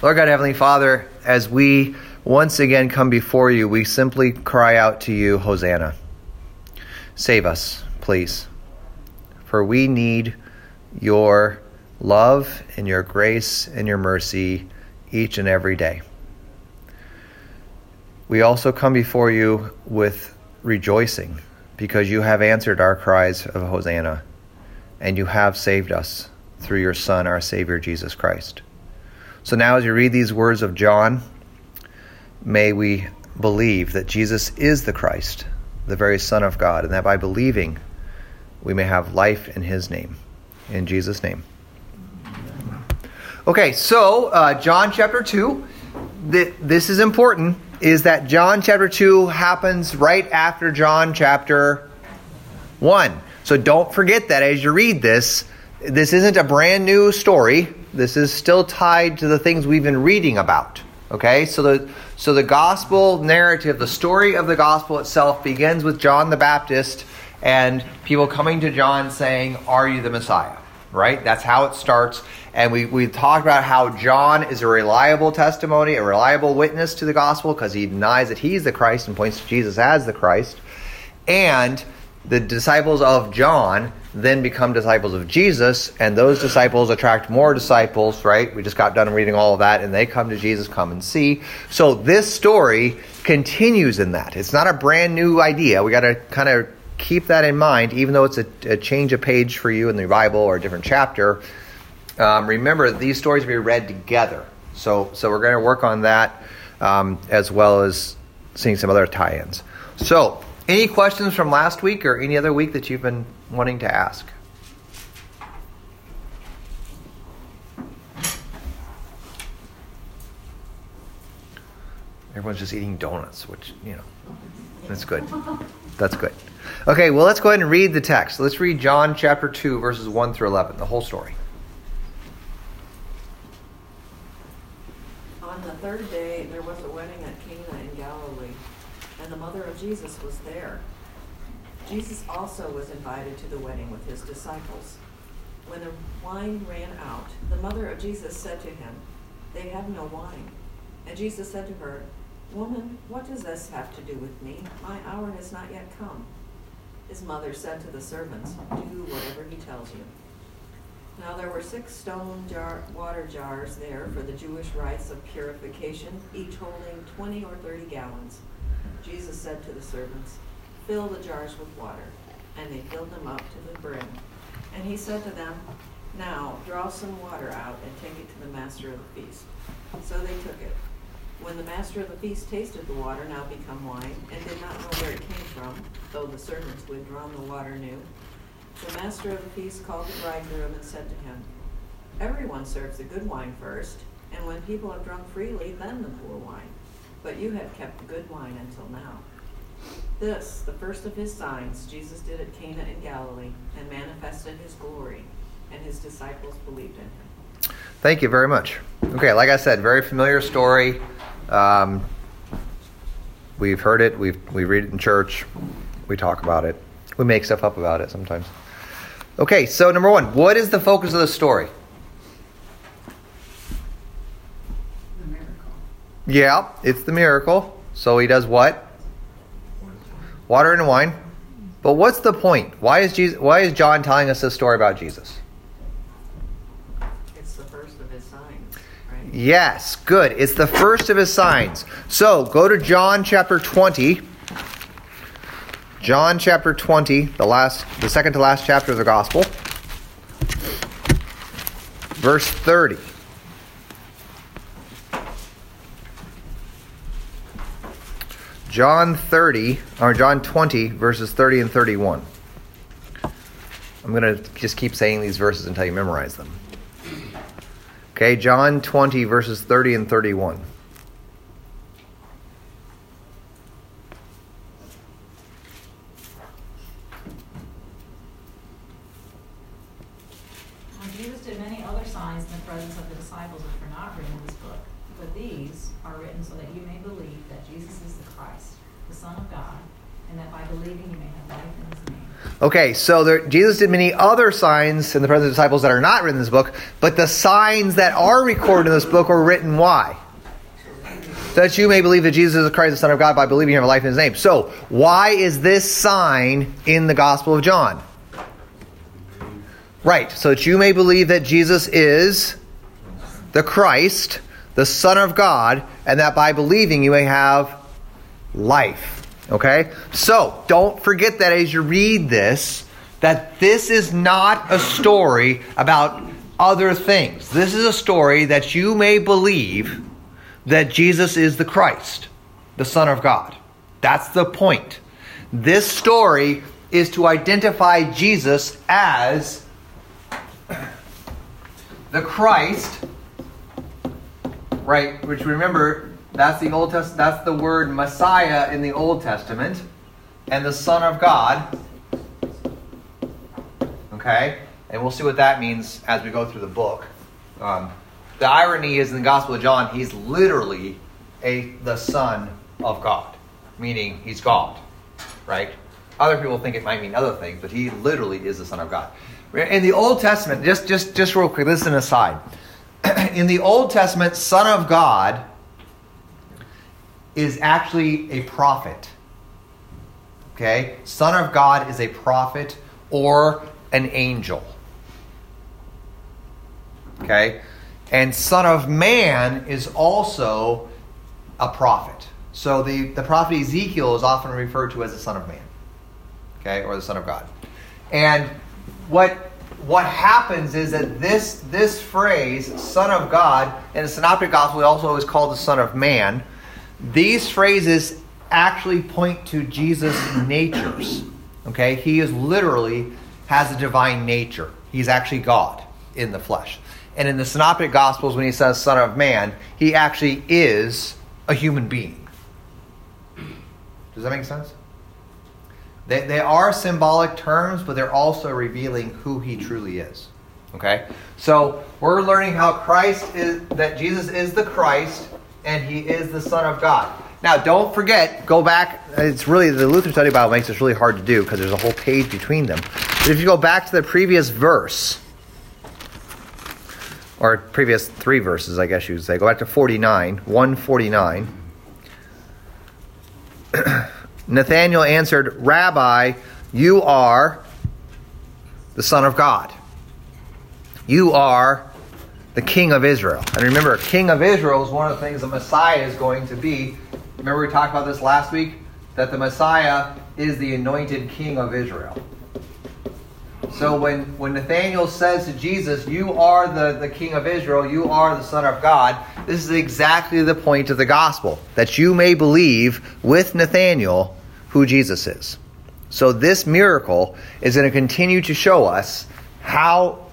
Lord God, Heavenly Father, as we once again come before you, we simply cry out to you, Hosanna. Save us, please. For we need your love and your grace and your mercy each and every day. We also come before you with rejoicing because you have answered our cries of Hosanna and you have saved us through your Son, our Savior, Jesus Christ. So now, as you read these words of John, may we believe that Jesus is the Christ, the very Son of God, and that by believing we may have life in His name. In Jesus' name. Okay, so uh, John chapter 2, th- this is important, is that John chapter 2 happens right after John chapter 1. So don't forget that as you read this, this isn't a brand new story. This is still tied to the things we've been reading about. Okay, so the so the gospel narrative, the story of the gospel itself begins with John the Baptist and people coming to John saying, Are you the Messiah? Right? That's how it starts. And we, we talked about how John is a reliable testimony, a reliable witness to the gospel because he denies that he's the Christ and points to Jesus as the Christ. And the disciples of John then become disciples of Jesus, and those disciples attract more disciples, right? We just got done reading all of that, and they come to Jesus, come and see. So this story continues in that. It's not a brand new idea. We got to kind of keep that in mind, even though it's a, a, change of page for you in the Bible or a different chapter. Um, remember, these stories will be read together. So, so we're going to work on that um, as well as seeing some other tie ins. So, any questions from last week or any other week that you've been wanting to ask? Everyone's just eating donuts, which, you know, that's good. That's good. Okay, well, let's go ahead and read the text. Let's read John chapter 2, verses 1 through 11, the whole story. On the third day, there was a wedding at Cana in Galilee, and the mother of Jesus was there. Jesus also was invited to the wedding with his disciples. When the wine ran out, the mother of Jesus said to him, They have no wine. And Jesus said to her, Woman, what does this have to do with me? My hour has not yet come. His mother said to the servants, Do whatever he tells you. Now there were six stone jar, water jars there for the Jewish rites of purification, each holding 20 or 30 gallons. Jesus said to the servants, Fill the jars with water. And they filled them up to the brim. And he said to them, Now draw some water out and take it to the master of the feast. So they took it. When the master of the feast tasted the water now become wine, and did not know where it came from, though the servants who had drawn the water knew, the master of the feast called the bridegroom and said to him, Everyone serves the good wine first, and when people have drunk freely, then the poor wine. But you have kept the good wine until now. This, the first of his signs, Jesus did at Cana in Galilee, and manifested his glory, and his disciples believed in him. Thank you very much. Okay, like I said, very familiar story. Um, we've heard it. We we read it in church. We talk about it. We make stuff up about it sometimes. Okay, so number one, what is the focus of the story? The miracle. Yeah, it's the miracle. So he does what? Water and wine. But what's the point? Why is Jesus? Why is John telling us this story about Jesus? It's the first of his signs, right? Yes, good. It's the first of his signs. So go to John chapter 20. John chapter 20, the last the second to last chapter of the gospel. Verse 30. John 30 or John 20 verses 30 and 31. I'm going to just keep saying these verses until you memorize them. Okay, John 20, verses 30 and 31. And Jesus did many other signs in the presence of the disciples which were not written in this book. But these are written so that you may believe that Jesus is the Christ, the Son of God, and that by believing you may have life in his name. Okay, so there, Jesus did many other signs in the presence of disciples that are not written in this book, but the signs that are recorded in this book were written why? So that you may believe that Jesus is Christ, the Son of God, by believing you have life in his name. So, why is this sign in the Gospel of John? Right, so that you may believe that Jesus is the Christ, the Son of God, and that by believing you may have life. Okay? So, don't forget that as you read this, that this is not a story about other things. This is a story that you may believe that Jesus is the Christ, the Son of God. That's the point. This story is to identify Jesus as the Christ, right? Which remember, that's the Old Test. That's the word Messiah in the Old Testament, and the Son of God. Okay, and we'll see what that means as we go through the book. Um, the irony is in the Gospel of John, he's literally a the Son of God, meaning he's God, right? Other people think it might mean other things, but he literally is the Son of God. In the Old Testament, just just just real quick, this is an aside. In the Old Testament, Son of God is actually a prophet. Okay? Son of God is a prophet or an angel. Okay? And Son of Man is also a prophet. So the, the prophet Ezekiel is often referred to as the Son of Man. Okay? Or the Son of God. And what what happens is that this this phrase, Son of God, in the Synoptic Gospel, also is called the Son of Man. These phrases actually point to Jesus' natures. Okay, he is literally has a divine nature. He's actually God in the flesh. And in the Synoptic Gospels, when he says Son of Man, he actually is a human being. Does that make sense? They, they are symbolic terms, but they're also revealing who he truly is. Okay? So we're learning how Christ is, that Jesus is the Christ and he is the Son of God. Now, don't forget, go back. It's really, the Lutheran Study Bible makes this really hard to do because there's a whole page between them. But if you go back to the previous verse, or previous three verses, I guess you would say, go back to 49, 149. Nathanael answered, Rabbi, you are the Son of God. You are the King of Israel. And remember, King of Israel is one of the things the Messiah is going to be. Remember, we talked about this last week? That the Messiah is the anointed King of Israel. So when, when Nathanael says to Jesus, You are the, the King of Israel, you are the Son of God, this is exactly the point of the gospel. That you may believe with Nathanael who Jesus is. So this miracle is going to continue to show us how,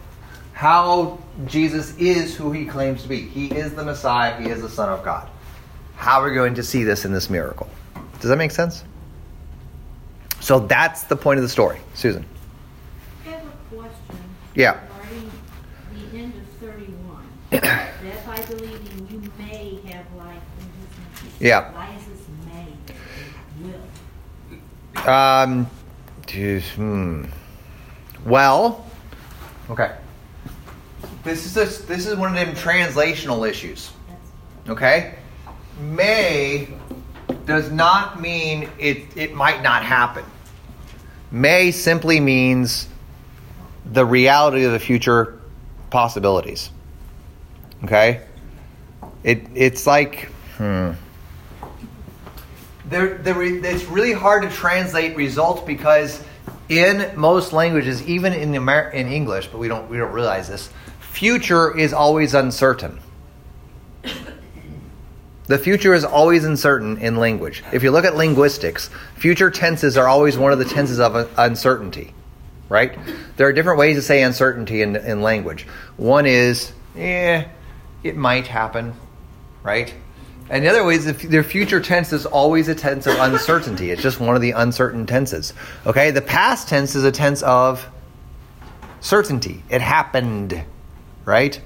how Jesus is who he claims to be. He is the Messiah, he is the Son of God. How are we going to see this in this miracle? Does that make sense? So that's the point of the story. Susan. I have a question. Yeah. Regarding the end of thirty-one. That by believing you may have life in his. Yeah. Why is this may? Will. Um, geez, hmm. Well, okay. This is a, this is one of them translational issues. Okay, may does not mean it it might not happen. May simply means the reality of the future possibilities. Okay, it it's like hmm. There, there, it's really hard to translate results because in most languages, even in Amer- in English, but we don't we don't realize this. Future is always uncertain. The future is always uncertain in language. If you look at linguistics, future tenses are always one of the tenses of uncertainty, right? There are different ways to say uncertainty in, in language. One is, eh, it might happen, right? And the other way is their future tense is always a tense of uncertainty. It's just one of the uncertain tenses. Okay, the past tense is a tense of certainty. It happened, right?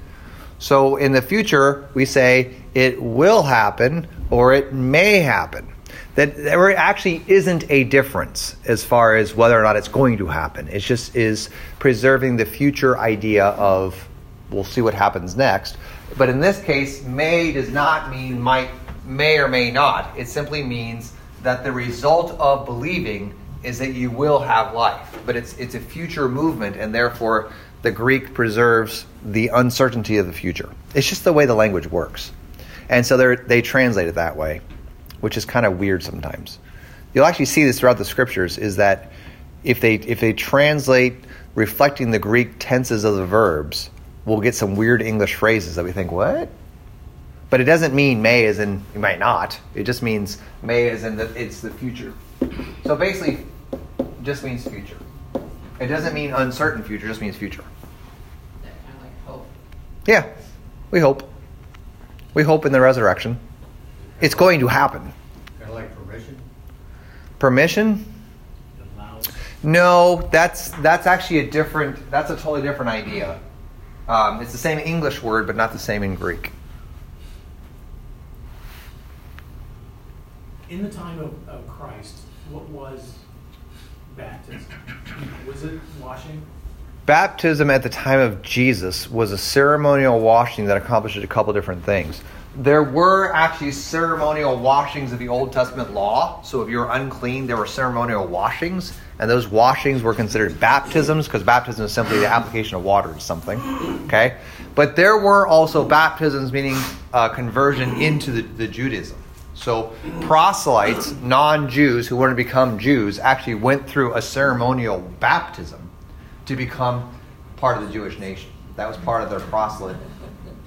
So in the future, we say it will happen or it may happen. That there actually isn't a difference as far as whether or not it's going to happen. It just is preserving the future idea of we'll see what happens next. But in this case, may does not mean might, may or may not. It simply means that the result of believing is that you will have life. But it's, it's a future movement, and therefore the Greek preserves the uncertainty of the future. It's just the way the language works. And so they translate it that way, which is kind of weird sometimes. You'll actually see this throughout the scriptures is that if they if they translate reflecting the Greek tenses of the verbs, we'll get some weird English phrases that we think, what? But it doesn't mean may as in you might not. It just means may as in that it's the future. So basically, just means future. It doesn't mean uncertain future. It just means future. That kind of like hope. Yeah, we hope. We hope in the resurrection. It's going to happen. Kind of like permission. Permission? No, that's that's actually a different. That's a totally different idea. Um, it's the same English word, but not the same in Greek. In the time of, of Christ, what was baptism? At the time of Jesus was a ceremonial washing that accomplished a couple different things. There were actually ceremonial washings of the Old Testament law. So if you were unclean, there were ceremonial washings, and those washings were considered baptisms because baptism is simply the application of water to something. Okay, but there were also baptisms, meaning uh, conversion into the, the Judaism. So proselytes, non-Jews who wanted to become Jews, actually went through a ceremonial baptism to become part of the Jewish nation. That was part of their proselyte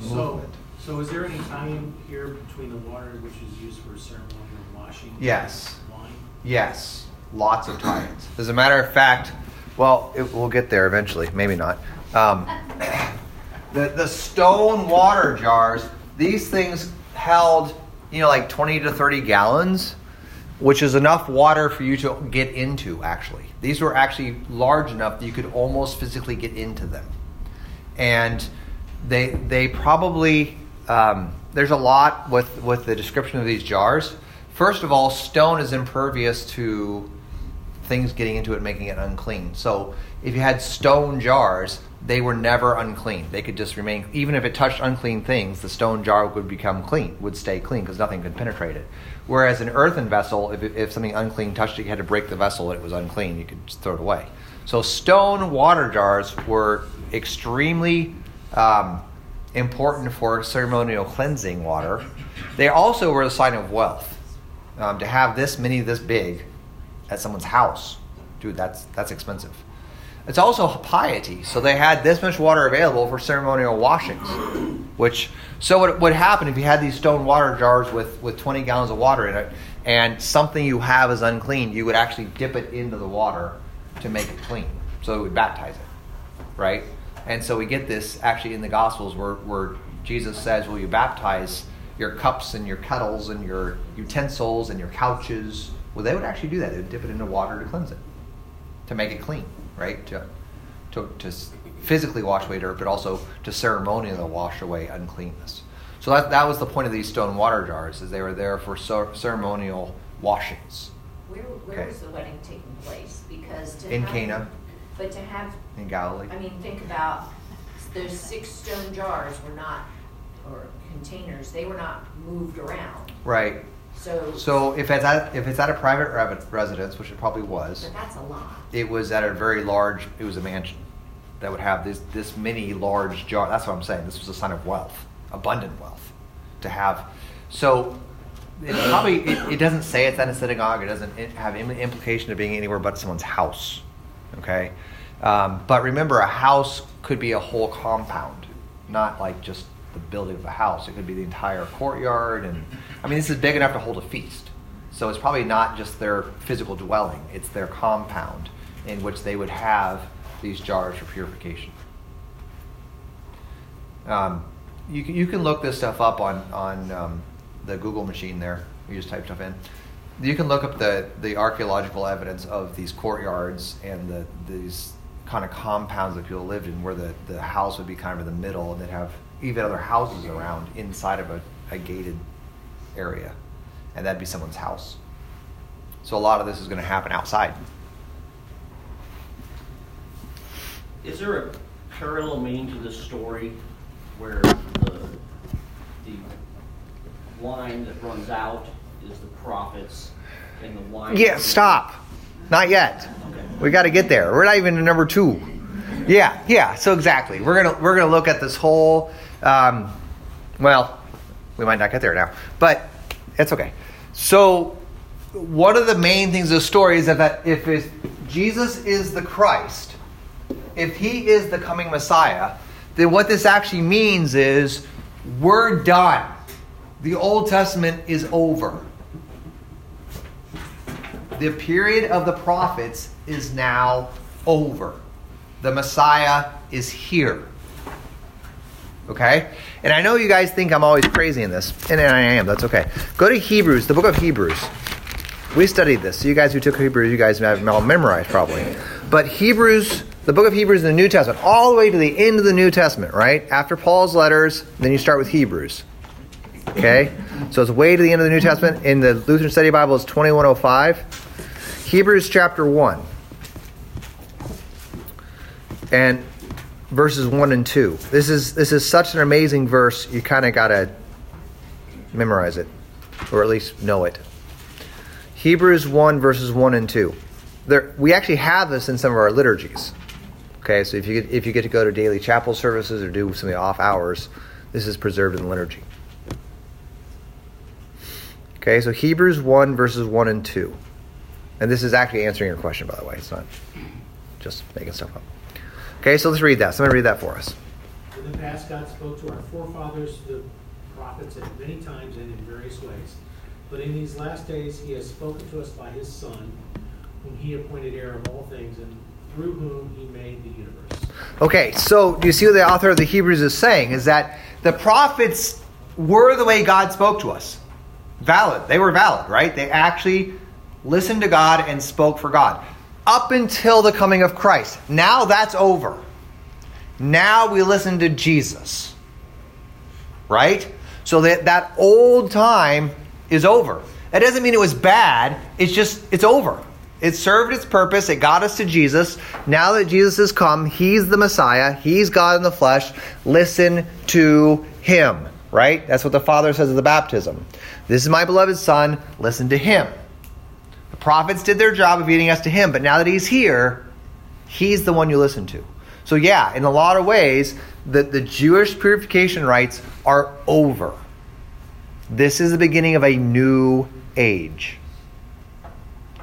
So, movement. so so is there any tie-in here between the water which is used for ceremonial washing? Yes. and Wine? Yes, lots of tie-ins. As a matter of fact, well, it, we'll get there eventually. Maybe not. Um, the the stone water jars. These things held, you know, like twenty to thirty gallons, which is enough water for you to get into. Actually, these were actually large enough that you could almost physically get into them, and they they probably um, there's a lot with with the description of these jars. First of all, stone is impervious to things getting into it, making it unclean. So if you had stone jars, they were never unclean. They could just remain, even if it touched unclean things, the stone jar would become clean, would stay clean because nothing could penetrate it. Whereas an earthen vessel, if, if something unclean touched it, you had to break the vessel it was unclean. You could just throw it away. So stone water jars were extremely um, important for ceremonial cleansing water. They also were a sign of wealth. Um, to have this many, this big, at someone's house, dude, that's that's expensive. It's also piety. So they had this much water available for ceremonial washings, which so what would happen if you had these stone water jars with with 20 gallons of water in it, and something you have is unclean, you would actually dip it into the water to make it clean. So would baptize it, right? And so we get this actually in the Gospels where where Jesus says, "Will you baptize?" your cups and your kettles and your utensils and your couches. Well, they would actually do that. They would dip it into water to cleanse it, to make it clean, right? To, to, to physically wash away dirt, but also to ceremonially wash away uncleanness. So that, that was the point of these stone water jars, is they were there for cer- ceremonial washings Where, where Okay. was the wedding taking place? Because to in have, Cana, But to have, in Galilee. I mean, think about those six stone jars were not, or containers, they were not moved around. Right. So, So if it's at, if it's at a private residence, which it probably was, but that's a lot. it was at a very large it was a mansion that would have this this many large jar that's what i'm saying this was a sign of wealth abundant wealth to have so it probably it, it doesn't say it's at a synagogue it doesn't have any implication of being anywhere but someone's house okay um, but remember a house could be a whole compound not like just the building of a house it could be the entire courtyard and i mean this is big enough to hold a feast so it's probably not just their physical dwelling, it's their compound in which they would have these jars for purification. Um, you, can, you can look this stuff up on, on um, the Google machine there. You just type stuff in. You can look up the, the archaeological evidence of these courtyards and the, these kind of compounds that people lived in where the, the house would be kind of in the middle and they'd have even other houses around inside of a, a gated area and that'd be someone's house. So a lot of this is going to happen outside. Is there a parallel meaning to this story where the, the wine that runs out is the prophets and the wine? Yeah, stop. Not yet. We got to get there. We're not even number two. Yeah, yeah. So exactly, we're gonna we're gonna look at this whole. Um, well, we might not get there now, but it's okay. So, one of the main things of the story is that, that if Jesus is the Christ, if he is the coming Messiah, then what this actually means is we're done. The Old Testament is over. The period of the prophets is now over. The Messiah is here. Okay? And I know you guys think I'm always crazy in this, and I am. That's okay. Go to Hebrews, the book of Hebrews. We studied this. So you guys who took Hebrews, you guys have all memorized probably. But Hebrews, the book of Hebrews in the New Testament, all the way to the end of the New Testament, right? After Paul's letters, then you start with Hebrews. Okay? So it's way to the end of the New Testament. In the Lutheran Study Bible, it's 2105. Hebrews chapter 1. And verses 1 and 2. This is this is such an amazing verse, you kind of got to memorize it or at least know it. Hebrews 1 verses 1 and 2. There, we actually have this in some of our liturgies. Okay, so if you get, if you get to go to daily chapel services or do some of the off hours, this is preserved in the liturgy. Okay, so Hebrews 1 verses 1 and 2. And this is actually answering your question, by the way. It's not just making stuff up. Okay, so let's read that. Somebody read that for us. In the past, God spoke to our forefathers, the prophets, at many times and in various ways. But in these last days, He has spoken to us by His Son, whom He appointed heir of all things, and through whom He made the universe. Okay, so do you see what the author of the Hebrews is saying? Is that the prophets were the way God spoke to us. Valid. They were valid, right? They actually listened to God and spoke for God. Up until the coming of Christ. Now that's over. Now we listen to Jesus. Right? So that, that old time is over. That doesn't mean it was bad. It's just, it's over. It served its purpose. It got us to Jesus. Now that Jesus has come, He's the Messiah. He's God in the flesh. Listen to Him, right? That's what the Father says at the baptism. This is my beloved Son. Listen to Him. Prophets did their job of leading us to Him, but now that He's here, He's the one you listen to. So, yeah, in a lot of ways, the, the Jewish purification rites are over. This is the beginning of a new age.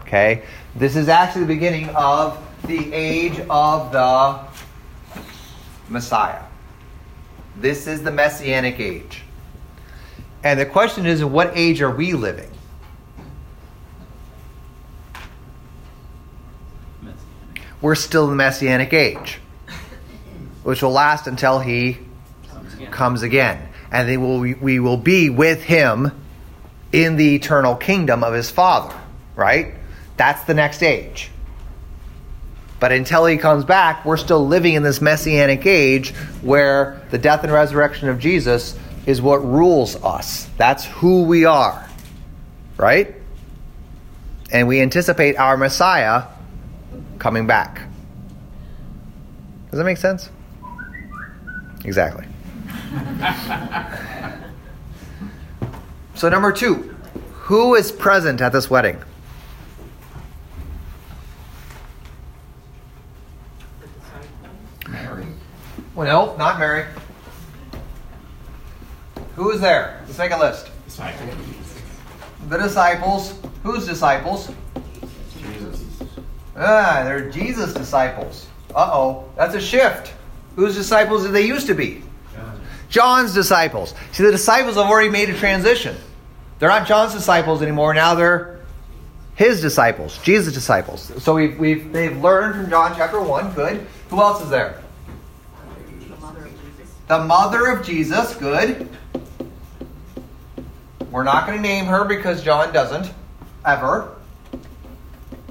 Okay? This is actually the beginning of the age of the Messiah. This is the Messianic age. And the question is, what age are we living? We're still in the Messianic age, which will last until he comes again. And then we'll, we will be with him in the eternal kingdom of his Father, right? That's the next age. But until he comes back, we're still living in this messianic age where the death and resurrection of Jesus is what rules us. That's who we are. Right? And we anticipate our Messiah coming back. Does that make sense? Exactly. so, number two, who is present at this wedding? Mary. Well, no, not Mary. Who is there? Let's make a list. Disciples. The disciples. Whose disciples? Ah, they're Jesus' disciples. Uh oh, that's a shift. Whose disciples did they used to be? John's disciples. See, the disciples have already made a transition. They're not John's disciples anymore. Now they're his disciples, Jesus' disciples. So we've, we've they've learned from John chapter one. Good. Who else is there? The mother of Jesus. The mother of Jesus. Good. We're not going to name her because John doesn't ever.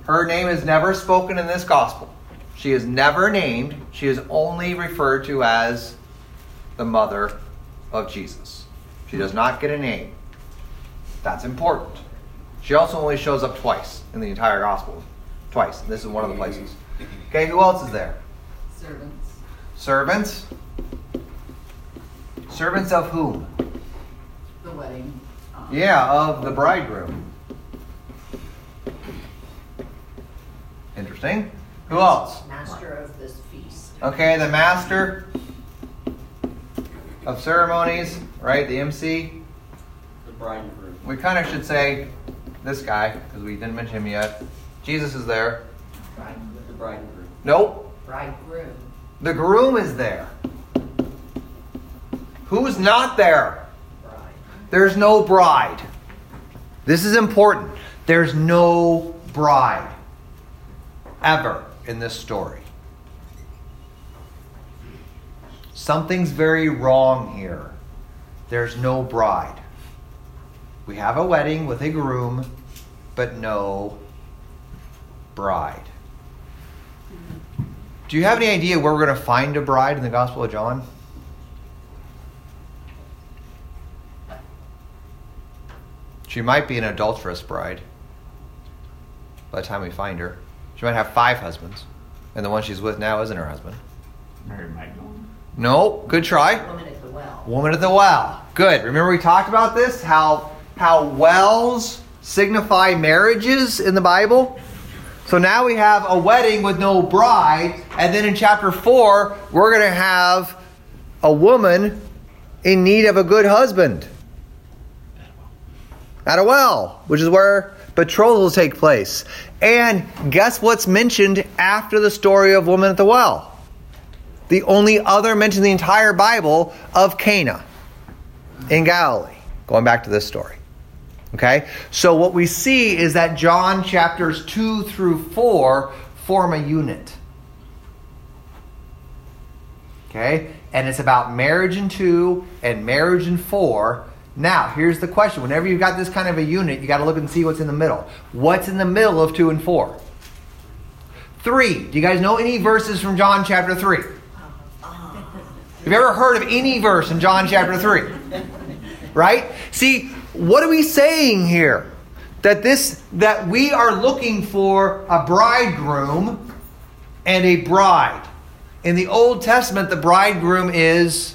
Her name is never spoken in this gospel. She is never named. She is only referred to as the mother of Jesus. She does not get a name. That's important. She also only shows up twice in the entire gospel. Twice. This is one of the places. Okay, who else is there? Servants. Servants. Servants of whom? The wedding. um, Yeah, of the bridegroom. Interesting. Who else? Master of this feast. Okay, the master of ceremonies, right? The MC. The bride and groom. We kind of should say this guy because we didn't mention him yet. Jesus is there. Bride, The bride and groom. Nope. bridegroom. The groom is there. Who's not there? Bride. There's no bride. This is important. There's no bride ever in this story. Something's very wrong here. There's no bride. We have a wedding with a groom, but no bride. Do you have any idea where we're going to find a bride in the Gospel of John? She might be an adulterous bride by the time we find her. She might have five husbands, and the one she's with now isn't her husband. Mary Magdalene. No, good try. Woman at the well. Woman at the well. Good. Remember we talked about this? How how wells signify marriages in the Bible? So now we have a wedding with no bride, and then in chapter 4, we're going to have a woman in need of a good husband. At a well, which is where betrothals take place. And guess what's mentioned after the story of woman at the well? the only other mention in the entire Bible of Cana in Galilee. Going back to this story. Okay? So what we see is that John chapters 2 through 4 form a unit. Okay? And it's about marriage in 2 and marriage in 4. Now, here's the question. Whenever you've got this kind of a unit, you got to look and see what's in the middle. What's in the middle of 2 and 4? 3. Do you guys know any verses from John chapter 3? Have you ever heard of any verse in John chapter 3? Right? See, what are we saying here? That this that we are looking for a bridegroom and a bride. In the Old Testament, the bridegroom is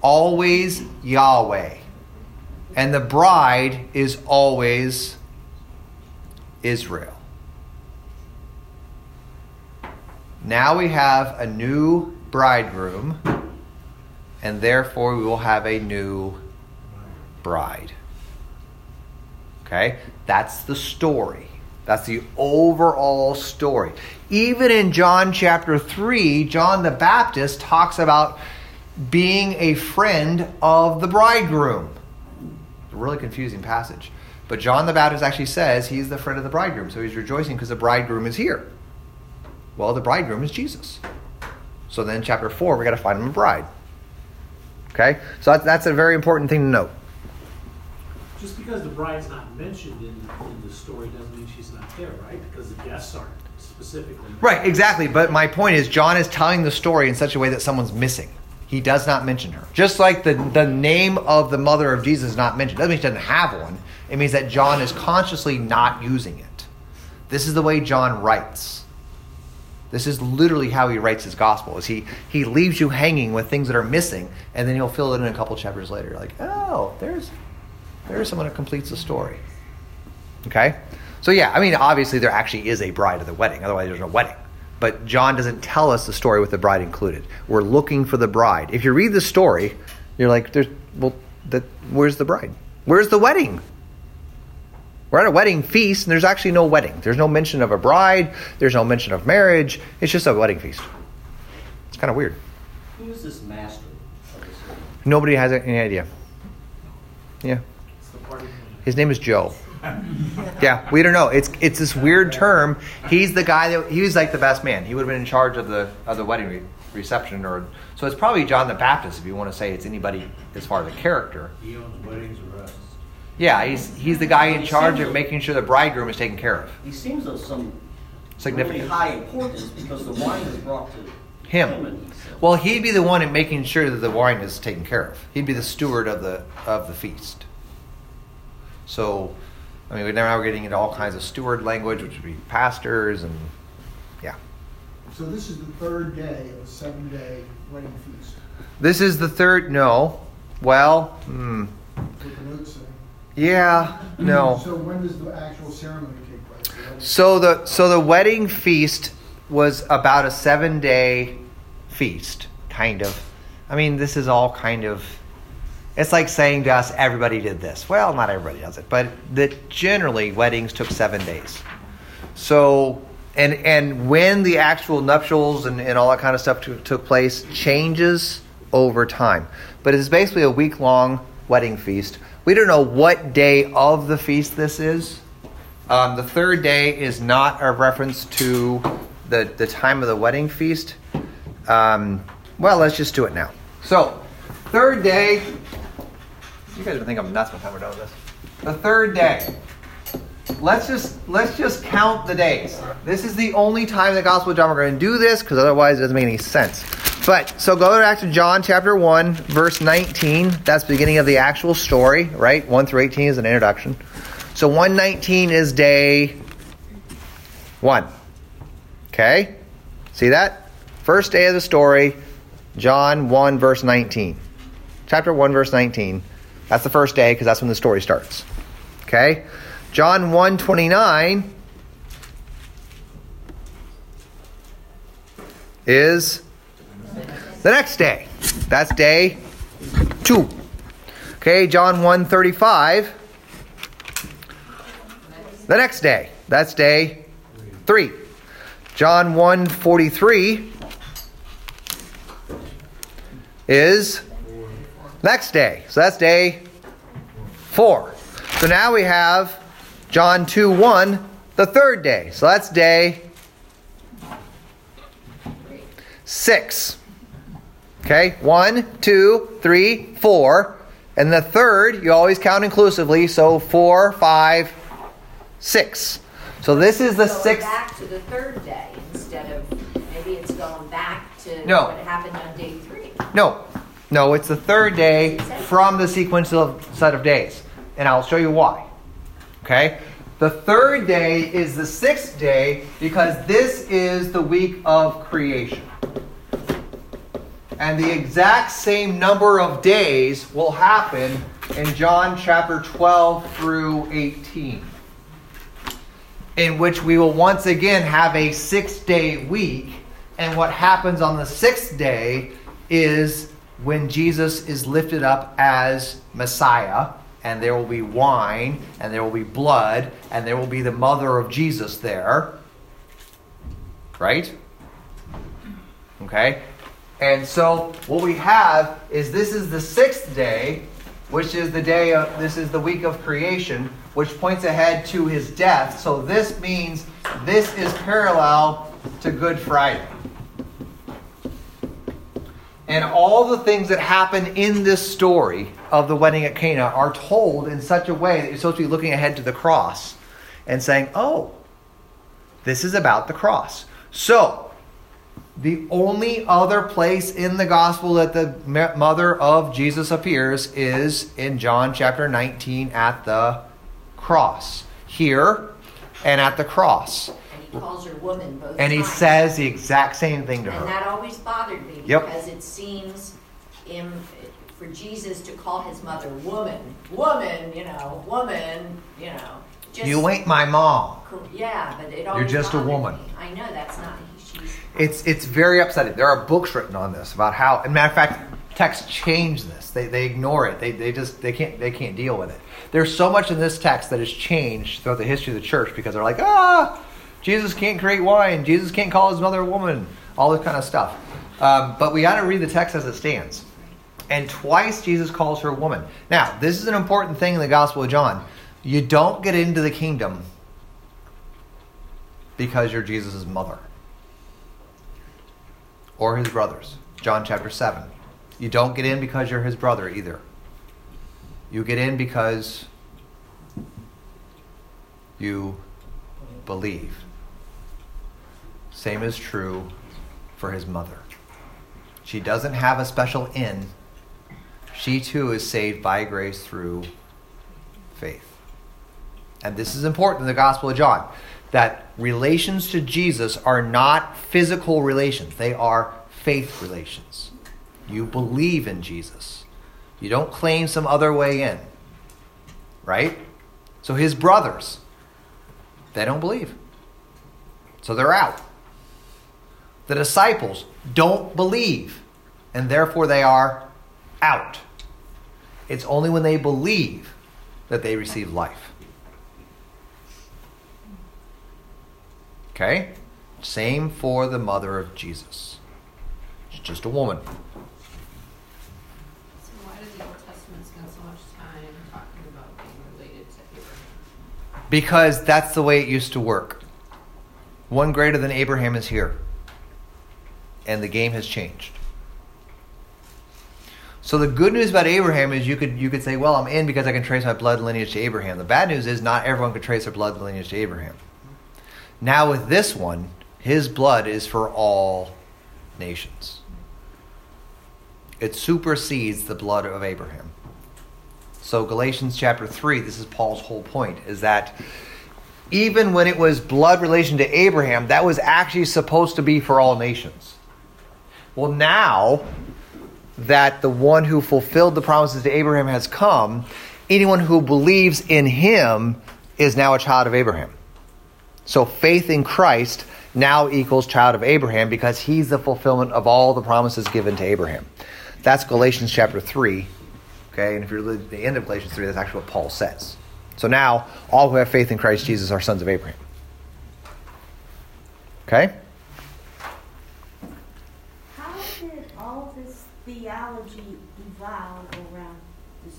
always Yahweh. And the bride is always Israel. Now we have a new bridegroom, and therefore we will have a new bride. Okay? That's the story. That's the overall story. Even in John chapter 3, John the Baptist talks about being a friend of the bridegroom. It's a really confusing passage. But John the Baptist actually says he's the friend of the bridegroom. So he's rejoicing because the bridegroom is here. Well, the bridegroom is Jesus. So then, chapter 4, we got to find him a bride. Okay? So that's, that's a very important thing to note. Just because the bride's not mentioned in, in the story doesn't mean she's not there, right? Because the guests aren't specifically. Right, exactly. But my point is, John is telling the story in such a way that someone's missing. He does not mention her. Just like the, the name of the mother of Jesus is not mentioned. Doesn't mean she doesn't have one. It means that John is consciously not using it. This is the way John writes. This is literally how he writes his gospel. Is he he leaves you hanging with things that are missing, and then he'll fill it in a couple chapters later. Like, oh, there's there's someone who completes the story. Okay? So yeah, I mean obviously there actually is a bride at the wedding, otherwise there's no wedding. But John doesn't tell us the story with the bride included. We're looking for the bride. If you read the story, you're like, there's well the, where's the bride? Where's the wedding? We're at a wedding feast, and there's actually no wedding. There's no mention of a bride. There's no mention of marriage. It's just a wedding feast. It's kind of weird. Who is this master this? Nobody has any idea. Yeah, It's the party plan. his name is Joe. Yeah, we don't know. It's it's this weird term. He's the guy that he was like the best man. He would have been in charge of the of the wedding re- reception, or so it's probably John the Baptist if you want to say it's anybody as far as a character. He owns weddings arrests. Yeah, he's he's the guy in charge of making sure the bridegroom is taken care of. He seems of some Significant. really high importance because the wine is brought to Him. and Well, he'd be the one in making sure that the wine is taken care of. He'd be the steward of the of the feast. So, I mean, now we're now getting into all kinds of steward language, which would be pastors and yeah. So this is the third day of a seven-day wedding feast. This is the third. No. Well, hmm. What the notes say. Yeah. No. So when does the actual ceremony take place? So the so the wedding feast was about a seven day feast, kind of. I mean, this is all kind of. It's like saying to us, everybody did this. Well, not everybody does it, but that generally weddings took seven days. So and and when the actual nuptials and, and all that kind of stuff took took place changes over time. But it's basically a week long wedding feast. We don't know what day of the feast this is. Um, the third day is not a reference to the, the time of the wedding feast. Um, well, let's just do it now. So, third day. You guys are think I'm nuts time we're done with this. The third day. Let's just let's just count the days. This is the only time in the Gospel of John we're going to do this because otherwise it doesn't make any sense. But so go back to John chapter one, verse 19. That's the beginning of the actual story, right? One through 18 is an introduction. So 119 is day one. Okay? See that? First day of the story, John 1, verse 19. Chapter 1, verse 19. That's the first day because that's when the story starts. Okay? John 1, 29 is the next day. That's day 2. Okay, John 1, 35 the next day. That's day 3. John 1:43 is next day. So that's day 4. So now we have John 2 1, the third day. So that's day 6. Okay? One, two, three, four. And the third, you always count inclusively. So four, five, six. So this is the Going sixth. back to the third day instead of, maybe it's going back to No. what happened on day three. No, no, it's the third day from the sequential set of days. And I'll show you why. Okay? The third day is the sixth day because this is the week of creation. And the exact same number of days will happen in John chapter 12 through 18, in which we will once again have a six day week. And what happens on the sixth day is when Jesus is lifted up as Messiah, and there will be wine, and there will be blood, and there will be the mother of Jesus there. Right? Okay? And so what we have is this is the sixth day, which is the day of this is the week of creation, which points ahead to his death. So this means this is parallel to Good Friday. And all the things that happen in this story of the wedding at Cana are told in such a way that you're supposed to be looking ahead to the cross and saying, oh, this is about the cross. So, the only other place in the gospel that the mother of Jesus appears is in John chapter 19 at the cross. Here and at the cross. Calls her woman both And he times. says the exact same thing to her. And that always bothered me Yep. because it seems in, for Jesus to call his mother woman, woman, you know, woman, you know. Just, You ain't my mom. Yeah, but it always just a bothered woman. me. I know that's not. She's. It's it's very upsetting. There are books written on this about how, and matter of fact, texts change this. They, they ignore it. They, they just they can't they can't deal with it. There's so much in this text that has changed throughout the history of the church because they're like, ah, Jesus can't create wine. Jesus can't call his mother a woman. All this kind of stuff. Um, but we got to read the text as it stands. And twice Jesus calls her a woman. Now, this is an important thing in the Gospel of John. You don't get into the kingdom because you're Jesus' mother or his brothers. John chapter 7. You don't get in because you're his brother either. You get in because you believe. Same is true for his mother. She doesn't have a special in. She too is saved by grace through faith. and this is important in the Gospel of John, that relations to Jesus are not physical relations, they are faith relations. You believe in Jesus, you don't claim some other way in, right? So his brothers, they don't believe. So they're out. The disciples don't believe, and therefore they are out. It's only when they believe that they receive life. Okay? Same for the mother of Jesus. She's just a woman. So why does the Old Testament spend so much time talking about being related to Abraham? Because that's the way it used to work. One greater than Abraham is here. And the game has changed. So the good news about Abraham is you could you could say, well, I'm in because I can trace my blood lineage to Abraham. The bad news is not everyone could trace their blood lineage to Abraham. Now with this one, his blood is for all nations. It supersedes the blood of Abraham. So Galatians chapter 3, this is Paul's whole point, is that even when it was blood relation to Abraham, that was actually supposed to be for all nations. Well, now that the one who fulfilled the promises to Abraham has come, anyone who believes in him is now a child of Abraham. So faith in Christ now equals child of Abraham because he's the fulfillment of all the promises given to Abraham. That's Galatians chapter 3. Okay, and if you're at the end of Galatians 3, that's actually what Paul says. So now, all who have faith in Christ Jesus are sons of Abraham. Okay? How did all this theology evolve around this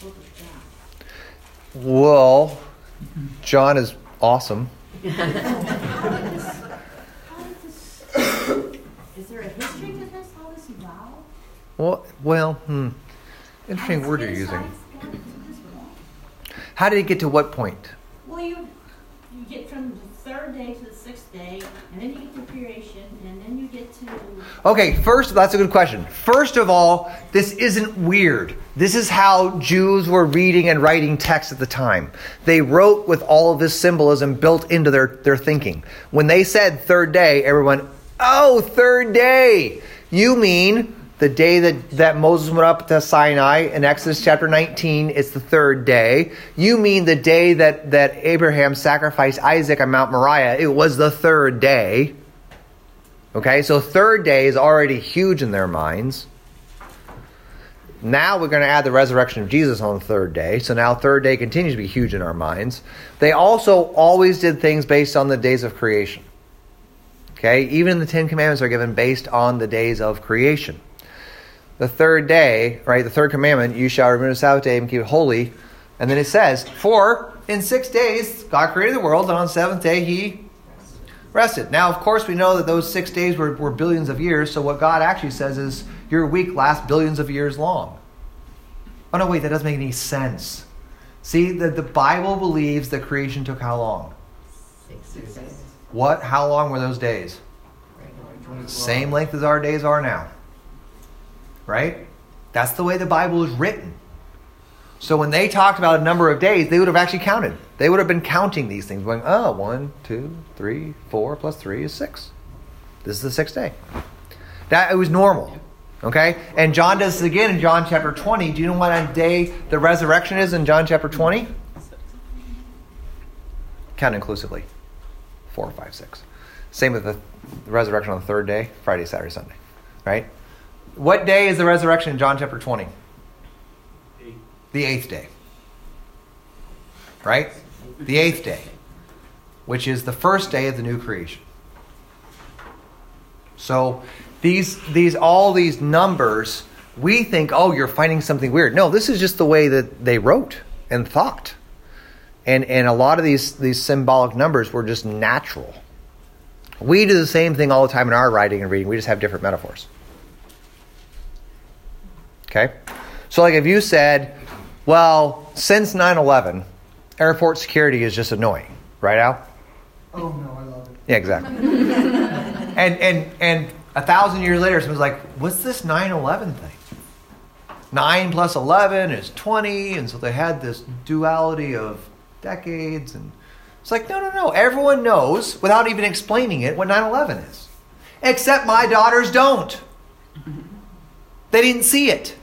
book of John? Well, John is awesome. How did this, how did this, is there a history to this, how this evolved? Well, well, hmm. Interesting word you're using. insights got to this point? How did it get to what point? Well, you, you get from the third day to the sixth day, and then you get to creation, and then you get to, Okay, first, that's a good question. First of all, this isn't weird. This is how Jews were reading and writing text at the time. They wrote with all of this symbolism built into their, their thinking. When they said third day, everyone, oh, third day. You mean the day that, that Moses went up to Sinai in Exodus chapter 19, it's the third day. You mean the day that, that Abraham sacrificed Isaac on Mount Moriah, it was the third day. Okay, so third day is already huge in their minds. Now we're going to add the resurrection of Jesus on the third day. So now third day continues to be huge in our minds. They also always did things based on the days of creation. Okay, even the Ten Commandments are given based on the days of creation. The third day, right, the third commandment, you shall remember the Sabbath day and keep it holy. And then it says, For in six days God created the world, and on the seventh day he rested. Now, of course, we know that those six days were, were billions of years, so what God actually says is your week lasts billions of years long. Oh, no, wait, that doesn't make any sense. See, the, the Bible believes that creation took how long? Six days. What? How long were those days? Same length as our days are now. Right? That's the way the Bible is written. So when they talked about a number of days, they would have actually counted. They would have been counting these things, going, oh, one, two, three, four plus three is six. This is the sixth day. That it was normal. Okay? And John does this again in John chapter 20. Do you know what a day the resurrection is in John chapter 20? Count inclusively. Four, five, six. Same with the resurrection on the third day, Friday, Saturday, Sunday. Right? What day is the resurrection in John chapter 20? Eight. The eighth day. Right? The eighth day, which is the first day of the new creation. So these these all these numbers, we think, oh, you're finding something weird. No, this is just the way that they wrote and thought. And and a lot of these these symbolic numbers were just natural. We do the same thing all the time in our writing and reading. We just have different metaphors. Okay? So like if you said, well, since 9/11, airport security is just annoying, right Al? Oh, no, I love it. Yeah, exactly. and and and a thousand years later, someone's like, "What's this 9/11 thing? Nine plus eleven is twenty, and so they had this duality of decades. And it's like, no, no, no. Everyone knows, without even explaining it, what 9 11 is. Except my daughters don't. They didn't see it.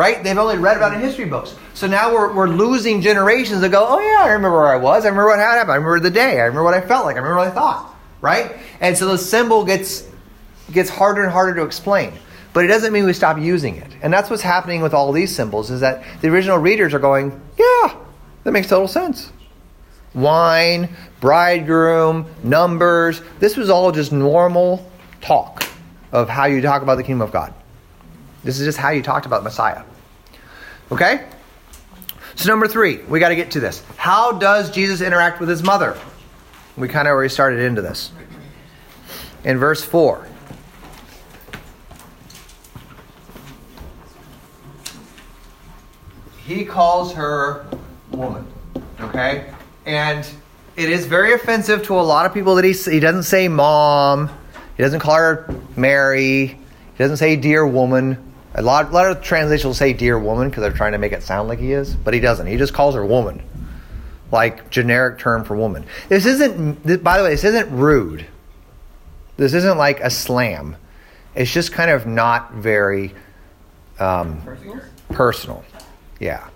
Right? They've only read about it in history books. So now we're, we're losing generations that go, oh, yeah, I remember where I was. I remember what happened. I remember the day. I remember what I felt like. I remember what I thought. Right? And so the symbol gets, gets harder and harder to explain. But it doesn't mean we stop using it. And that's what's happening with all these symbols is that the original readers are going, yeah, that makes total sense. Wine, bridegroom, numbers. This was all just normal talk of how you talk about the kingdom of God. This is just how you talked about Messiah. Okay? So, number three, we got to get to this. How does Jesus interact with his mother? We kind of already started into this. In verse 4. He calls her woman. Okay? And it is very offensive to a lot of people that he, he doesn't say mom, he doesn't call her Mary, he doesn't say dear woman. A lot, a lot of translations say dear woman because they're trying to make it sound like he is, but he doesn't. He just calls her woman, like generic term for woman. This isn't, by the way, this isn't rude. This isn't like a slam. It's just kind of not very um, Personal? personal. Yeah.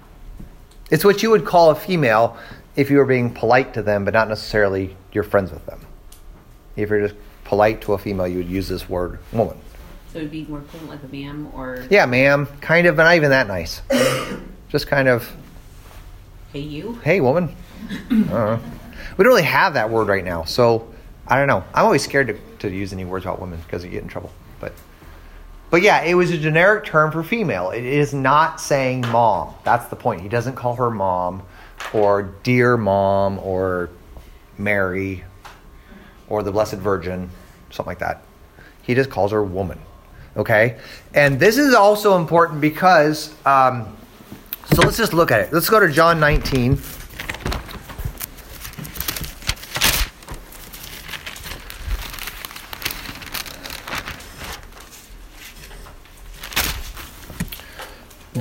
It's what you would call a female if you were being polite to them, but not necessarily you're friends with them. If you're just polite to a female, you would use this word woman. So it'd be more equivalent like a ma'am or Yeah, ma'am. Kind of, but not even that nice. just kind of, hey you. hey, woman. I don't know. We don't really have that word right now, so I don't know. I'm always scared to, to use any words about women because you get in trouble. But, but yeah, it was a generic term for female. It is not saying mom. That's the point. He doesn't call her mom or dear mom or Mary or the Blessed Virgin, something like that. He just calls her woman. Okay? And this is also important because, um, so let's just look at it. Let's go to John 19.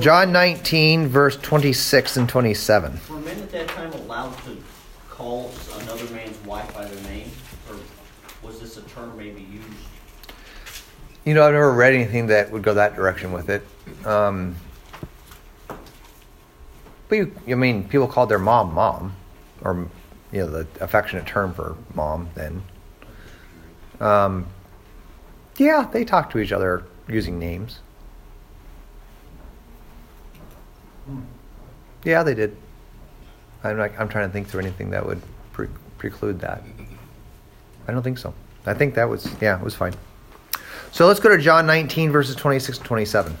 John 19, verse 26 and 27. Were men at that time allowed to call another man's wife by their name? Or was this a term maybe used? You know, I've never read anything that would go that direction with it. Um, but you, I mean, people called their mom mom, or you know, the affectionate term for mom. Then, um, yeah, they talk to each other using names. Yeah, they did. I'm like, I'm trying to think through anything that would pre- preclude that. I don't think so. I think that was yeah, it was fine. So let's go to John 19 verses 26 and 27.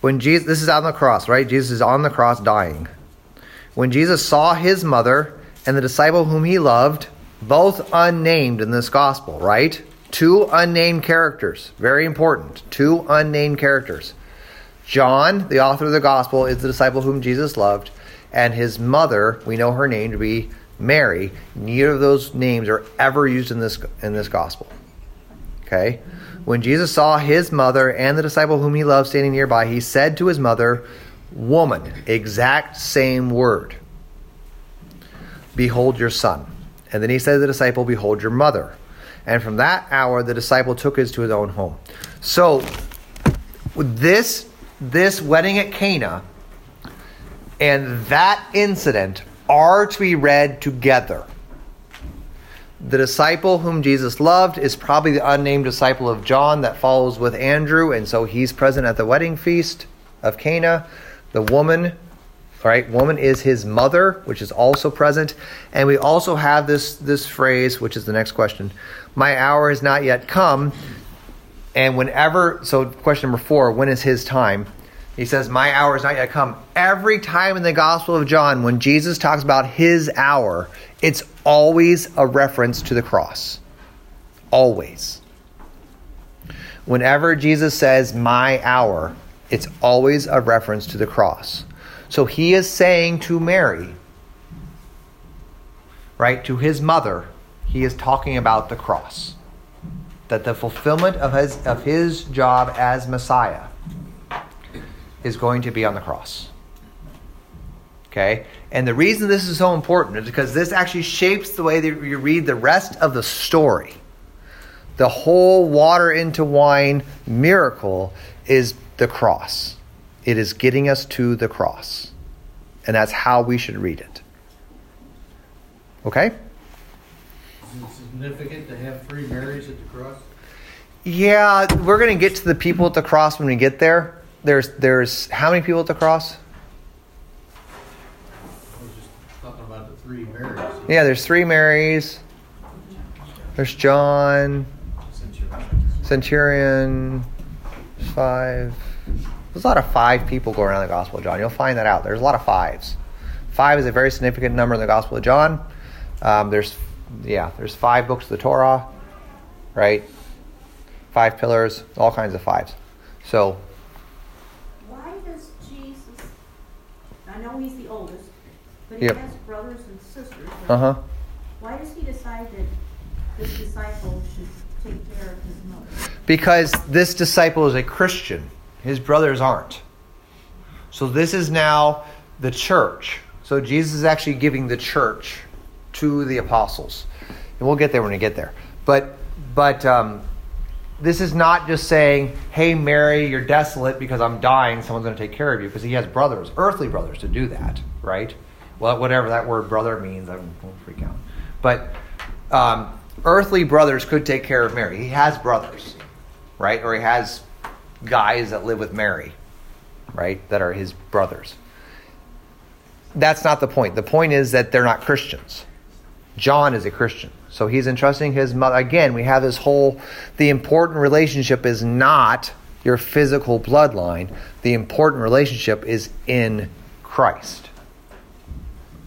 When Jesus this is on the cross, right? Jesus is on the cross dying. When Jesus saw his mother and the disciple whom he loved, both unnamed in this gospel, right? Two unnamed characters. Very important. Two unnamed characters. John, the author of the gospel, is the disciple whom Jesus loved, and his mother, we know her name to be Mary. Neither of those names are ever used in this in this gospel. Okay? When Jesus saw his mother and the disciple whom he loved standing nearby, he said to his mother, Woman, exact same word. Behold your son. And then he said to the disciple, Behold your mother. And from that hour, the disciple took his to his own home. So, this this wedding at Cana and that incident are to be read together. The disciple whom Jesus loved is probably the unnamed disciple of John that follows with Andrew, and so he's present at the wedding feast of Cana. The woman, right, woman is his mother, which is also present. And we also have this, this phrase, which is the next question My hour has not yet come. And whenever, so question number four, when is his time? He says, My hour is not yet come. Every time in the Gospel of John, when Jesus talks about his hour, it's always a reference to the cross. Always. Whenever Jesus says, My hour, it's always a reference to the cross. So he is saying to Mary, right, to his mother, he is talking about the cross that the fulfillment of his, of his job as Messiah is going to be on the cross. Okay? And the reason this is so important is because this actually shapes the way that you read the rest of the story. The whole water into wine miracle is the cross. It is getting us to the cross. And that's how we should read it. Okay? Is it significant to have three Marys at the cross? Yeah, we're going to get to the people at the cross when we get there. There's there's how many people at the cross? I was just talking about the three Marys. Yeah, there's three Marys. There's John, Centurion, five. There's a lot of five people going around the Gospel of John. You'll find that out. There's a lot of fives. Five is a very significant number in the Gospel of John. Um, there's, yeah, there's five books of the Torah, right? Five pillars, all kinds of fives. So, Why does Jesus, I know he's the oldest, but he Yep. has brothers and sisters. uh huh. Why does he decide that this disciple should take care of his mother? Because this disciple is a Christian, his brothers aren't. So this is now the church. So Jesus is actually giving the church to the apostles, and we'll get there when we get there. But but um, this is not just saying, "Hey Mary, you're desolate because I'm dying. Someone's going to take care of you," because he has brothers, earthly brothers, to do that, right? Well, whatever that word "brother" means, I won't freak out. But um, earthly brothers could take care of Mary. He has brothers, right? Or he has guys that live with Mary, right? That are his brothers. That's not the point. The point is that they're not Christians. John is a Christian. So he's entrusting his mother. Again, we have this whole the important relationship is not your physical bloodline. The important relationship is in Christ.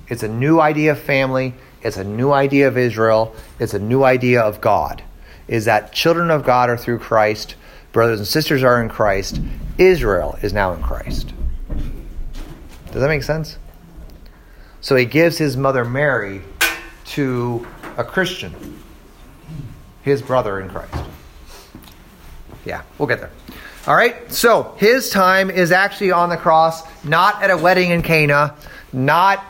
It's a new idea of family. It's a new idea of Israel. It's a new idea of God. Is that children of God are through Christ, brothers and sisters are in Christ, Israel is now in Christ. Does that make sense? So he gives his mother Mary to a Christian, his brother in Christ. Yeah, we'll get there. All right, so his time is actually on the cross, not at a wedding in Cana, not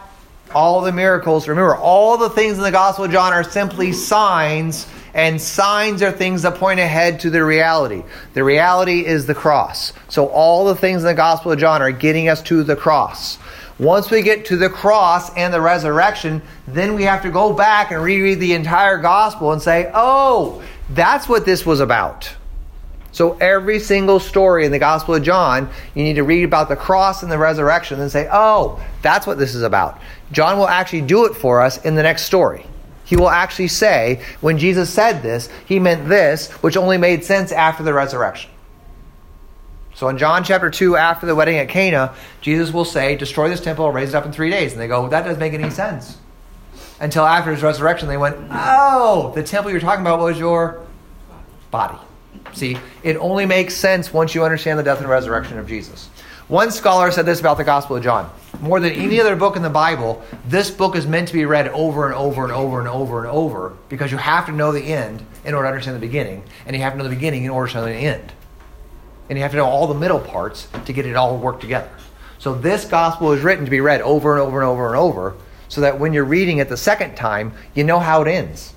all the miracles. Remember, all the things in the Gospel of John are simply signs, and signs are things that point ahead to the reality. The reality is the cross. So all the things in the Gospel of John are getting us to the cross. Once we get to the cross and the resurrection, then we have to go back and reread the entire gospel and say, oh, that's what this was about. So every single story in the Gospel of John, you need to read about the cross and the resurrection and say, oh, that's what this is about. John will actually do it for us in the next story. He will actually say, when Jesus said this, he meant this, which only made sense after the resurrection. So in John chapter 2, after the wedding at Cana, Jesus will say, Destroy this temple, raise it up in three days. And they go, That doesn't make any sense. Until after his resurrection, they went, Oh, the temple you're talking about was your body. See, it only makes sense once you understand the death and resurrection of Jesus. One scholar said this about the Gospel of John. More than any other book in the Bible, this book is meant to be read over and over and over and over and over because you have to know the end in order to understand the beginning, and you have to know the beginning in order to know the end. And you have to know all the middle parts to get it all worked together. So this gospel is written to be read over and over and over and over so that when you're reading it the second time, you know how it ends,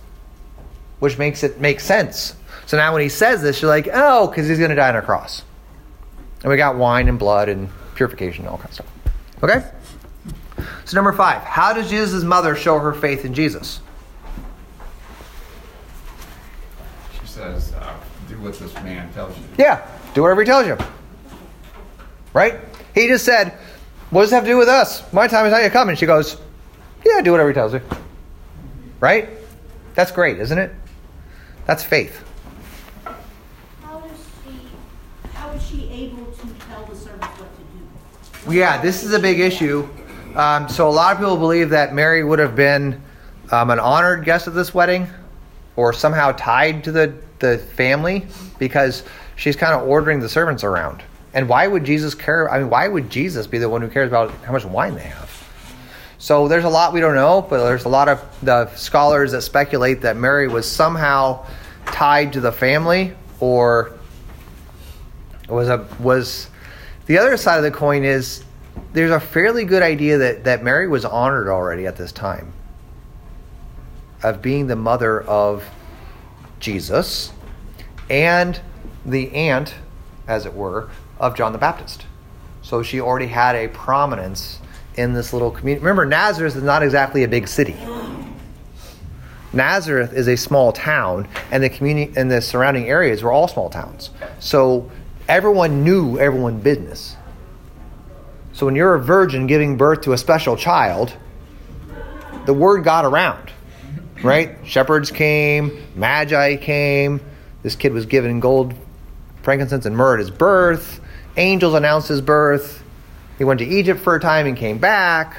which makes it make sense. So now when he says this, you're like, oh, because he's going to die on a cross. And we got wine and blood and purification and all kinds of stuff. Okay? So number five, how does Jesus' mother show her faith in Jesus? She says, uh, do what this man tells you. Yeah, do whatever he tells you. Right? He just said, What does that have to do with us? My time is not yet coming. She goes, Yeah, do whatever he tells you. Right? That's great, isn't it? That's faith. How does she, how is she able to tell the servants what to do? Yeah, this is a big issue. Um, so a lot of people believe that Mary would have been um, an honored guest at this wedding, or somehow tied to the the family because she's kind of ordering the servants around. And why would Jesus care? I mean, why would Jesus be the one who cares about how much wine they have? So there's a lot we don't know, but there's a lot of the scholars that speculate that Mary was somehow tied to the family or was a was the other side of the coin is there's a fairly good idea that, that Mary was honored already at this time of being the mother of Jesus and the aunt, as it were, of John the Baptist. So she already had a prominence in this little community. Remember, Nazareth is not exactly a big city. Nazareth is a small town, and the community and the surrounding areas were all small towns. So everyone knew everyone's business. So when you're a virgin giving birth to a special child, the word got around, right? Shepherds came, magi came. This kid was given gold, frankincense, and myrrh at his birth. Angels announced his birth. He went to Egypt for a time and came back.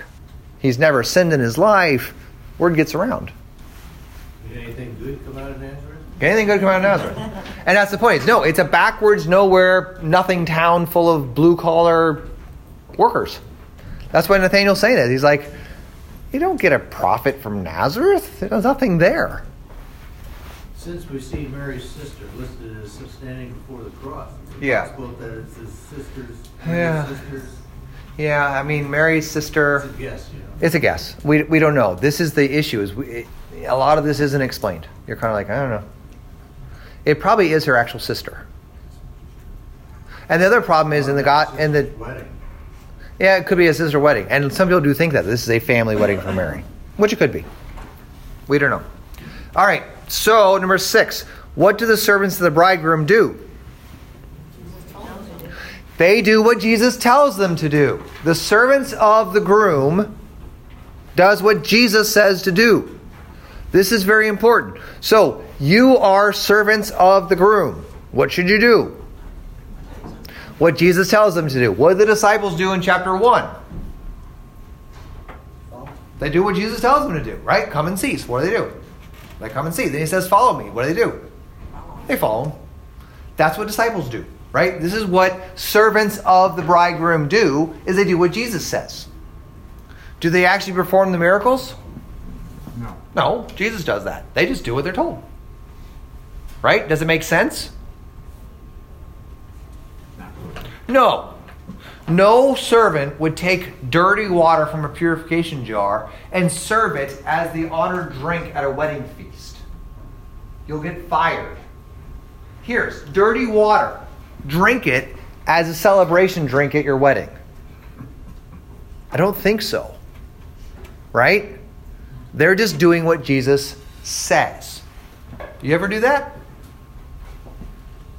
He's never sinned in his life. Word gets around. Did anything good come out of Nazareth? Anything good come out of Nazareth? And that's the point. It's, no, it's a backwards, nowhere, nothing town full of blue collar workers. That's why Nathaniel's saying it. He's like, you don't get a prophet from Nazareth. There's nothing there. Since we see Mary's sister listed as standing before the cross, it's Yeah. possible that it's his sister's, Yeah. Sister's, Yeah, I mean, Mary's sister. it's a guess, you know. It's a guess. We, we don't know. This is the issue. Is we, it, a lot of this isn't explained. You're kind of like, I don't know. It probably is her actual sister. And the other problem is in the God in the Wedding. yeah, it could be a sister wedding, and some people do think that this is a family wedding for Mary, which it could be. We don't know. All right. So number six, what do the servants of the bridegroom do? They do what Jesus tells them to do. The servants of the groom does what Jesus says to do. This is very important. So, you are servants of the groom. What should you do? What Jesus tells them to do. What did the disciples do in chapter 1? They do what Jesus tells them to do, right? Come and see. So what do they do? They come and see. Then he says, Follow me. What do they do? They follow him. That's what disciples do, right? This is what servants of the bridegroom do, is they do what Jesus says. Do they actually perform the miracles? No. No, Jesus does that. They just do what they're told. Right? Does it make sense? No. No servant would take dirty water from a purification jar and serve it as the honored drink at a wedding feast. You'll get fired. Here's dirty water. Drink it as a celebration drink at your wedding. I don't think so. Right? They're just doing what Jesus says. Do you ever do that?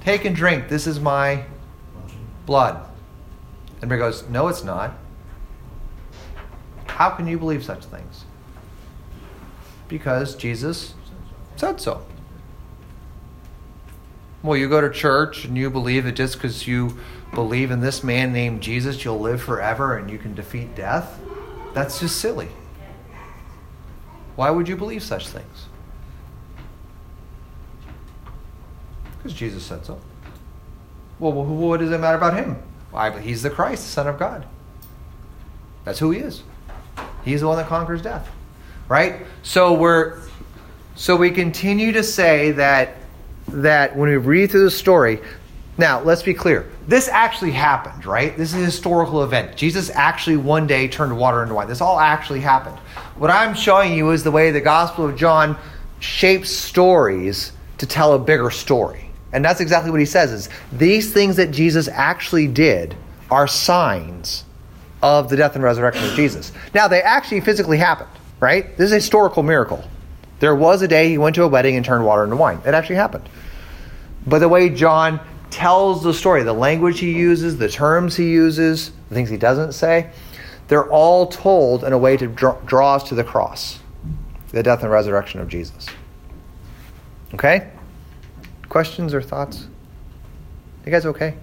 Take and drink. This is my blood. And Mary goes, No, it's not. How can you believe such things? Because Jesus said so. Well, you go to church and you believe that just because you believe in this man named Jesus, you'll live forever and you can defeat death? That's just silly. Why would you believe such things? Because Jesus said so. Well, what does it matter about him? Why, he's the Christ, the Son of God. That's who he is. He's the one that conquers death. Right? So we're so we continue to say that that when we read through the story, now let's be clear. This actually happened, right? This is a historical event. Jesus actually one day turned water into wine. This all actually happened. What I'm showing you is the way the Gospel of John shapes stories to tell a bigger story. And that's exactly what he says is these things that Jesus actually did are signs of the death and resurrection of Jesus. Now they actually physically happened, right? This is a historical miracle. There was a day he went to a wedding and turned water into wine. It actually happened. But the way John tells the story, the language he uses, the terms he uses, the things he doesn't say, they're all told in a way to draw, draw us to the cross, the death and resurrection of Jesus. Okay? Questions or thoughts? You guys okay?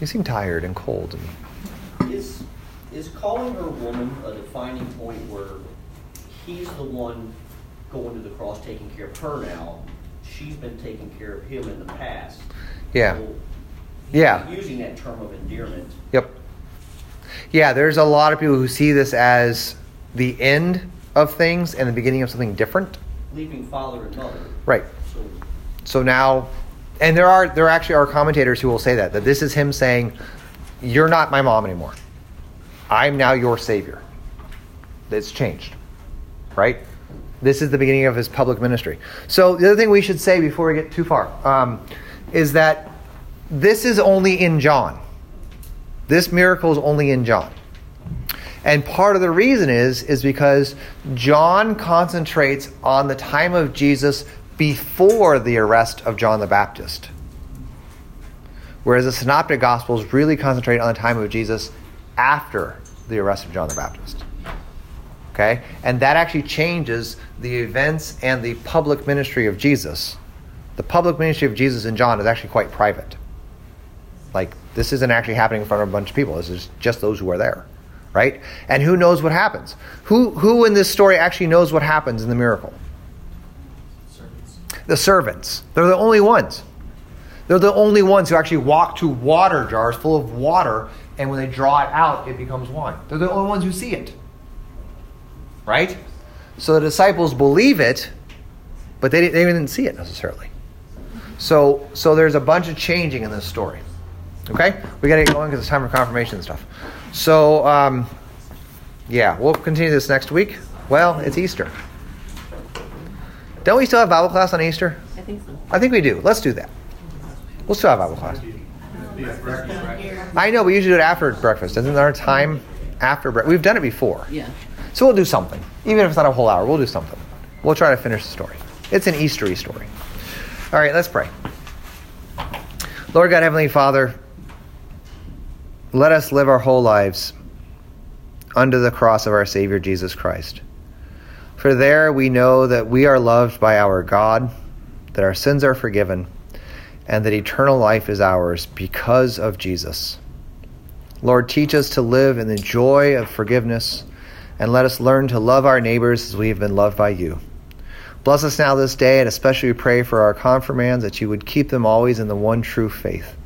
You seem tired and cold. Is, is calling her woman a defining point where he's the one going to the cross taking care of her now? She's been taking care of him in the past. Yeah. So Yeah. Using that term of endearment. Yep. Yeah, there's a lot of people who see this as the end of things and the beginning of something different. Leaving father and mother. Right. So now, and there are there actually are commentators who will say that that this is him saying, "You're not my mom anymore. I'm now your Savior. It's changed, right? This is the beginning of his public ministry. So, the other thing we should say before we get too far um, is that this is only in John. This miracle is only in John. And part of the reason is is because John concentrates on the time of Jesus before the arrest of John the Baptist. Whereas the synoptic gospels really concentrate on the time of Jesus after the arrest of John the Baptist. Okay? And that actually changes the events and the public ministry of Jesus. The public ministry of Jesus in John is actually quite private. Like, this isn't actually happening in front of a bunch of people. This is just those who are there. Right? And who knows what happens? Who, who in this story actually knows what happens in the miracle? The servants. They're the only ones. They're the only ones who actually walk to water jars full of water, and when they draw it out, it becomes wine. They're the only ones who see it. Right? So the disciples believe it, but they, they didn't see it necessarily. So, so there's a bunch of changing in this story. Okay? We got to get going because it's time for confirmation and stuff. So, um, yeah, we'll continue this next week. Well, it's Easter. Don't we still have Bible class on Easter? I think so. I think we do. Let's do that. We'll still have Bible class. Be a breakfast, right? I know, we usually do it after breakfast. Isn't there a time after breakfast? We've done it before. Yeah. So we'll do something. Even if it's not a whole hour, we'll do something. We'll try to finish the story. It's an Eastery story. All right, let's pray. Lord God, Heavenly Father, let us live our whole lives under the cross of our Savior Jesus Christ. For there we know that we are loved by our God, that our sins are forgiven, and that eternal life is ours because of Jesus. Lord, teach us to live in the joy of forgiveness, and let us learn to love our neighbors as we have been loved by you. Bless us now this day, and especially we pray for our confirmands that you would keep them always in the one true faith,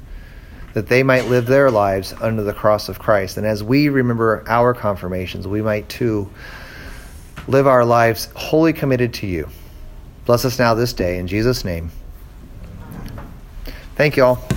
that they might live their lives under the cross of Christ. And as we remember our confirmations, we might too live our lives wholly committed to you. Bless us now this day, in Jesus' name. Thank you all.